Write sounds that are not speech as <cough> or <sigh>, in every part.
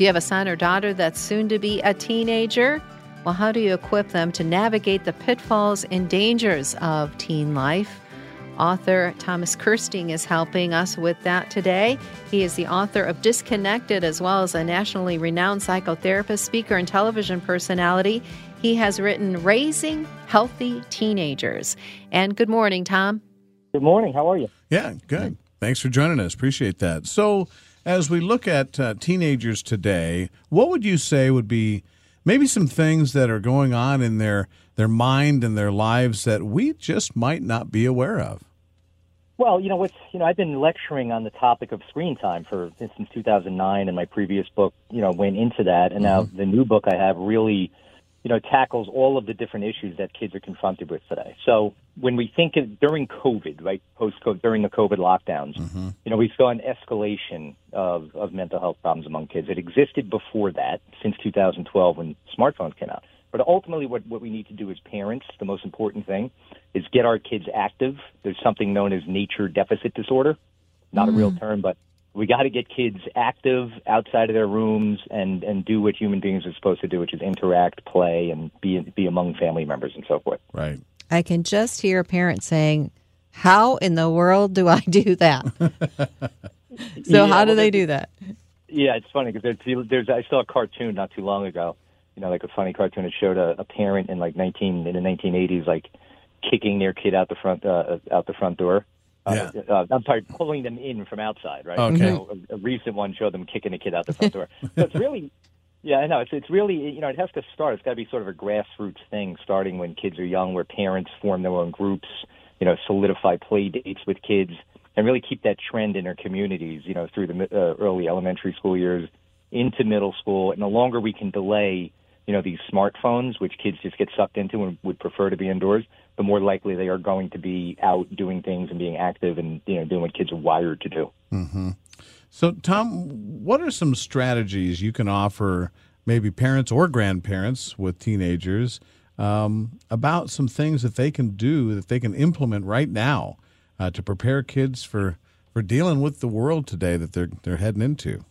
Do you have a son or daughter that's soon to be a teenager? Well, how do you equip them to navigate the pitfalls and dangers of teen life? Author Thomas Kersting is helping us with that today. He is the author of Disconnected, as well as a nationally renowned psychotherapist, speaker, and television personality. He has written Raising Healthy Teenagers. And good morning, Tom. Good morning. How are you? Yeah, good. Thanks for joining us. Appreciate that. So, as we look at uh, teenagers today, what would you say would be maybe some things that are going on in their their mind and their lives that we just might not be aware of? Well, you know what's you know I've been lecturing on the topic of screen time for since 2009, and my previous book you know went into that, and now mm-hmm. the new book I have really you know tackles all of the different issues that kids are confronted with today. So when we think of during COVID, right, post COVID, during the COVID lockdowns, mm-hmm. you know we saw an escalation of of mental health problems among kids. It existed before that since 2012 when smartphones came out. But ultimately, what, what we need to do as parents, the most important thing, is get our kids active. There's something known as nature deficit disorder. Not mm. a real mm. term, but we got to get kids active outside of their rooms and, and do what human beings are supposed to do, which is interact, play, and be, be among family members and so forth. Right. I can just hear a parent saying, How in the world do I do that? <laughs> so, yeah, how do well, they do that? Yeah, it's funny because there's, there's, I saw a cartoon not too long ago you know, like a funny cartoon. It showed a, a parent in like 19 in the 1980s, like kicking their kid out the front uh, out the front door. Uh, yeah. Uh, I'm sorry, pulling them in from outside, right? Okay. So a, a recent one showed them kicking a kid out the front door. <laughs> so it's really, yeah, I know. It's it's really, you know, it has to start. It's got to be sort of a grassroots thing, starting when kids are young, where parents form their own groups, you know, solidify play dates with kids, and really keep that trend in their communities, you know, through the uh, early elementary school years into middle school. And the longer we can delay you know, these smartphones, which kids just get sucked into and would prefer to be indoors, the more likely they are going to be out doing things and being active and, you know, doing what kids are wired to do. Mm-hmm. So, Tom, what are some strategies you can offer maybe parents or grandparents with teenagers um, about some things that they can do that they can implement right now uh, to prepare kids for, for dealing with the world today that they're, they're heading into?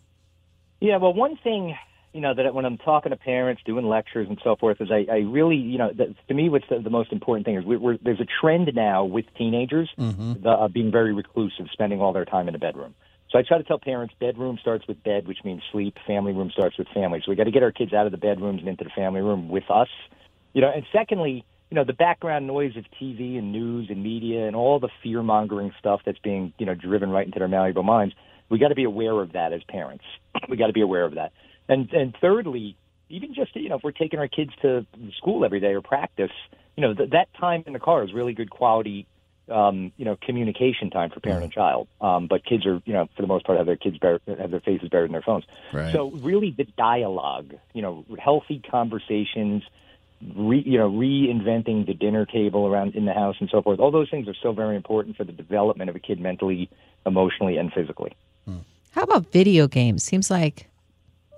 Yeah, well, one thing you know that when I'm talking to parents, doing lectures and so forth, is I, I really, you know, that, to me, what's the, the most important thing is we, we're, there's a trend now with teenagers mm-hmm. the, uh, being very reclusive, spending all their time in the bedroom. So I try to tell parents, bedroom starts with bed, which means sleep. Family room starts with family. So we got to get our kids out of the bedrooms and into the family room with us. You know, and secondly, you know, the background noise of TV and news and media and all the fear mongering stuff that's being, you know, driven right into their malleable minds. We got to be aware of that as parents. we got to be aware of that. And and thirdly, even just you know if we're taking our kids to school every day or practice, you know th- that time in the car is really good quality. Um, you know, communication time for parent and child. Um, but kids are, you know, for the most part, have their kids have their faces buried in their phones. Right. So really, the dialogue, you know, healthy conversations, re, you know, reinventing the dinner table around in the house and so forth. All those things are so very important for the development of a kid mentally, emotionally, and physically. How about video games? Seems like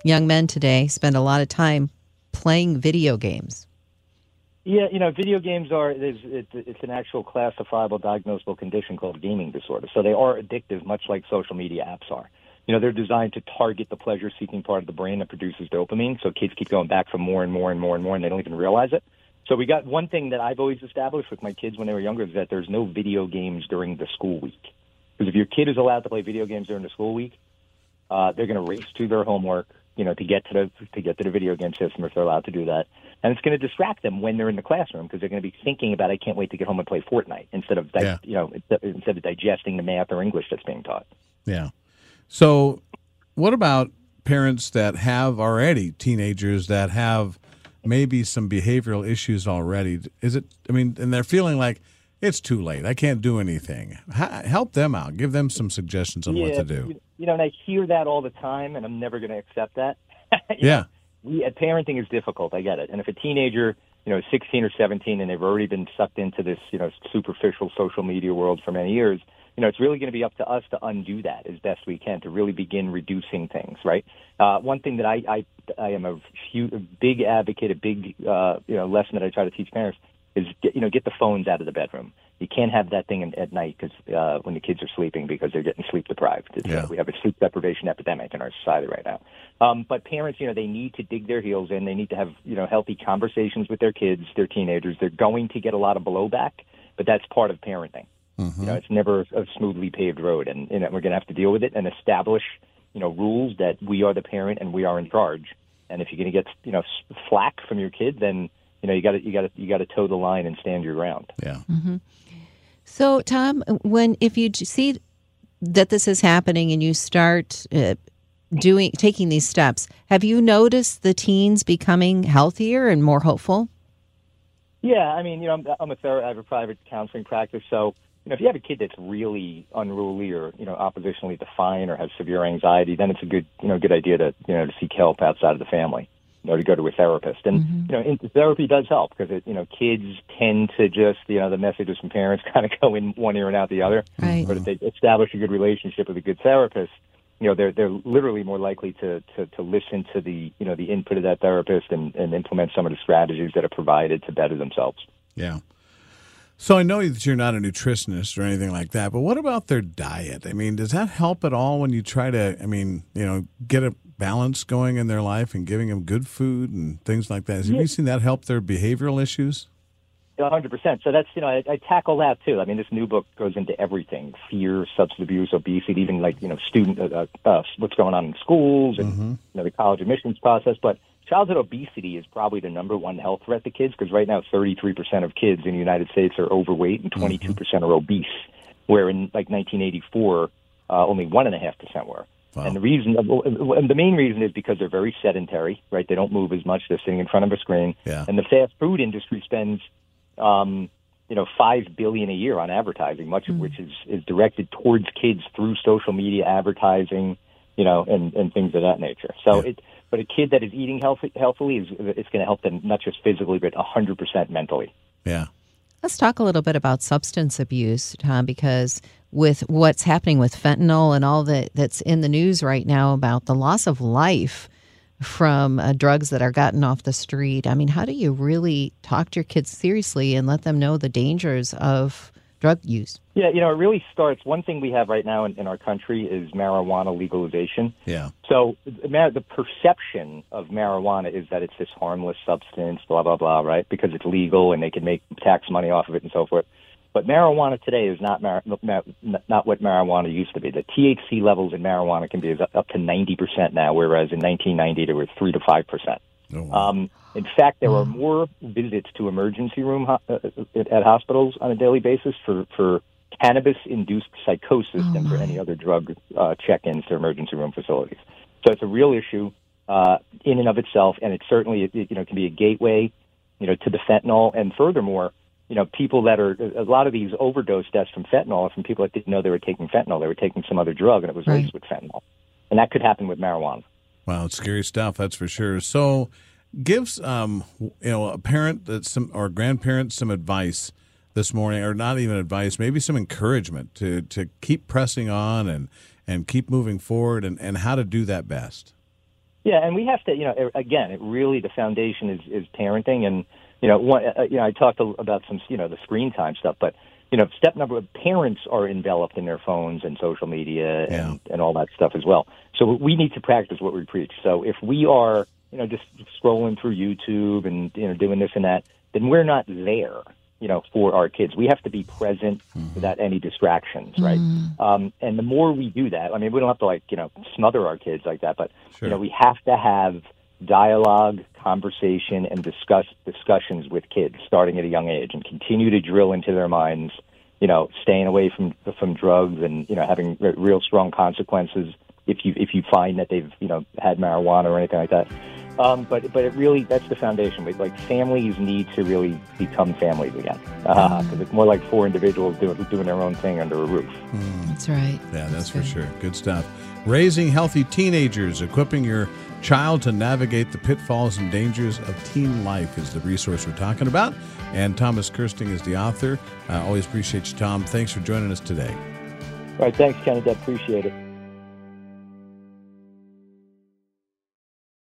young men today spend a lot of time playing video games. Yeah, you know, video games are it's, an actual classifiable diagnosable condition called gaming disorder. So they are addictive, much like social media apps are. You know, they're designed to target the pleasure-seeking part of the brain that produces dopamine. So kids keep going back for more and more and more and more, and they don't even realize it. So we got one thing that I've always established with my kids when they were younger is that there's no video games during the school week. Because if your kid is allowed to play video games during the school week, uh, they're going to race to their homework you know, to get to the to get to the video game system if they're allowed to do that. And it's going to distract them when they're in the classroom because they're going to be thinking about, I can't wait to get home and play Fortnite instead of, yeah. you know, instead of digesting the math or English that's being taught. Yeah. So, what about parents that have already teenagers that have maybe some behavioral issues already? Is it? I mean, and they're feeling like it's too late. I can't do anything. help them out. Give them some suggestions on yeah, what to do. You know, and I hear that all the time, and I'm never going to accept that. <laughs> yeah. Know, we, uh, parenting is difficult. I get it. And if a teenager, you know, 16 or 17, and they've already been sucked into this, you know, superficial social media world for many years, you know, it's really going to be up to us to undo that as best we can to really begin reducing things, right? Uh, one thing that I, I, I am a, huge, a big advocate, a big, uh, you know, lesson that I try to teach parents is get, you know get the phones out of the bedroom. You can't have that thing in, at night because uh, when the kids are sleeping because they're getting sleep deprived. Uh, Yeah. we have a sleep deprivation epidemic in our society right now. Um, but parents, you know, they need to dig their heels in. They need to have you know healthy conversations with their kids, their teenagers. They're going to get a lot of blowback, but that's part of parenting. You know, it's never a smoothly paved road, and you know, we're going to have to deal with it and establish, you know, rules that we are the parent and we are in charge. And if you're going to get, you know, s- flack from your kid, then you know you got to you got to you got to toe the line and stand your ground. Yeah. So, Tom, when if you see that this is happening and you start uh, doing taking these steps, have you noticed the teens becoming healthier and more hopeful? Yeah, I mean, you know, I'm, I'm a ther- I have a private counseling practice, so you know, if you have a kid that's really unruly or you know oppositionally defiant or has severe anxiety, then it's a good you know good idea to you know to seek help outside of the family. You know, to go to a therapist, and mm-hmm. you know, in, therapy does help because it, you know, kids tend to just you know the messages from parents <laughs> kind of go in one ear and out the other. Right. But if they establish a good relationship with a good therapist, you know, they're they're literally more likely to to, to listen to the you know the input of that therapist and, and implement some of the strategies that are provided to better themselves. Yeah. So I know that you're not a nutritionist or anything like that, but what about their diet? I mean, does that help at all when you try to, I mean, you know, get a balance going in their life and giving them good food and things like that? Have you seen that help their behavioral issues? Hundred percent. So that's you know I, I tackle that too. I mean, this new book goes into everything: fear, substance abuse, obesity, even like you know student uh, uh, what's going on in schools and you know the college admissions process. But childhood obesity is probably the number one health threat to kids because right now 33 percent of kids in the United States are overweight and 22 percent are obese, where in like 1984 uh, only one and a half percent were. Wow. And the reason, and the main reason is because they're very sedentary, right? They don't move as much. They're sitting in front of a screen. Yeah. And the fast food industry spends um, you know, five billion a year on advertising, much of which is, is directed towards kids through social media advertising, you know, and, and things of that nature. So Yeah. it, but a kid that is eating healthy, healthily is it's going to help them not just physically but a hundred percent mentally. Yeah. Let's talk a little bit about substance abuse, Tom, because with what's happening with fentanyl and all that that's in the news right now about the loss of life from uh, drugs that are gotten off the street. I mean, how do you really talk to your kids seriously and let them know the dangers of drug use? Yeah, you know, it really starts. One thing we have right now in, in our country is marijuana legalization. Yeah. So the perception of marijuana is that it's this harmless substance, blah blah blah, right? Because it's legal and they can make tax money off of it and so forth. But marijuana today is not mar- ma- not what marijuana used to be. The THC levels in marijuana can be as- up to ninety percent now, whereas in 1990 they were three to five percent. Oh, wow. Um, in fact, there are more visits to emergency room ho- uh, at at hospitals on a daily basis for for cannabis-induced psychosis than for any other drug uh, check-ins to emergency room facilities. So it's a real issue uh, in and of itself, and it certainly it, you know can be a gateway, you know, to the fentanyl. And furthermore, you know, people that are a lot of these overdose deaths from fentanyl are from people that didn't know they were taking fentanyl; they were taking some other drug, and it was Right. laced with fentanyl. And that could happen with marijuana. Wow, it's scary stuff. That's for sure. So, gives um, you know a parent that some or grandparents some advice this morning, or not even advice, maybe some encouragement to to keep pressing on and and keep moving forward, and and how to do that best. Yeah, and we have to, you know, again, it really the foundation is is parenting, and you know, one, uh, you know, I talked about some, you know, the screen time stuff, but you know, step number, one, parents are enveloped in their phones and social media and Yeah. and all that stuff as well. So we need to practice what we preach. So if we are, you know, just scrolling through YouTube and you know doing this and that, then we're not there. You know, for our kids, we have to be present without any distractions, right? Um, and the more we do that, I mean, we don't have to like you know smother our kids like that, but Sure. you know, we have to have dialogue, conversation, and discuss discussions with kids starting at a young age, and continue to drill into their minds. You know, staying away from from drugs, and you know, having re- real strong consequences if you if you find that they've you know had marijuana or anything like that. Um, but but it really that's the foundation. We- Like families need to really become families again uh, mm. because it's more like four individuals doing doing their own thing under a roof. Mm. That's right. Yeah, that's, for sure. Good stuff. Raising healthy teenagers, equipping your child to navigate the pitfalls and dangers of teen life is the resource we're talking about. And Thomas Kersting is the author. I always appreciate you, Tom. Thanks for joining us today. All right, thanks, Kenneth. I appreciate it.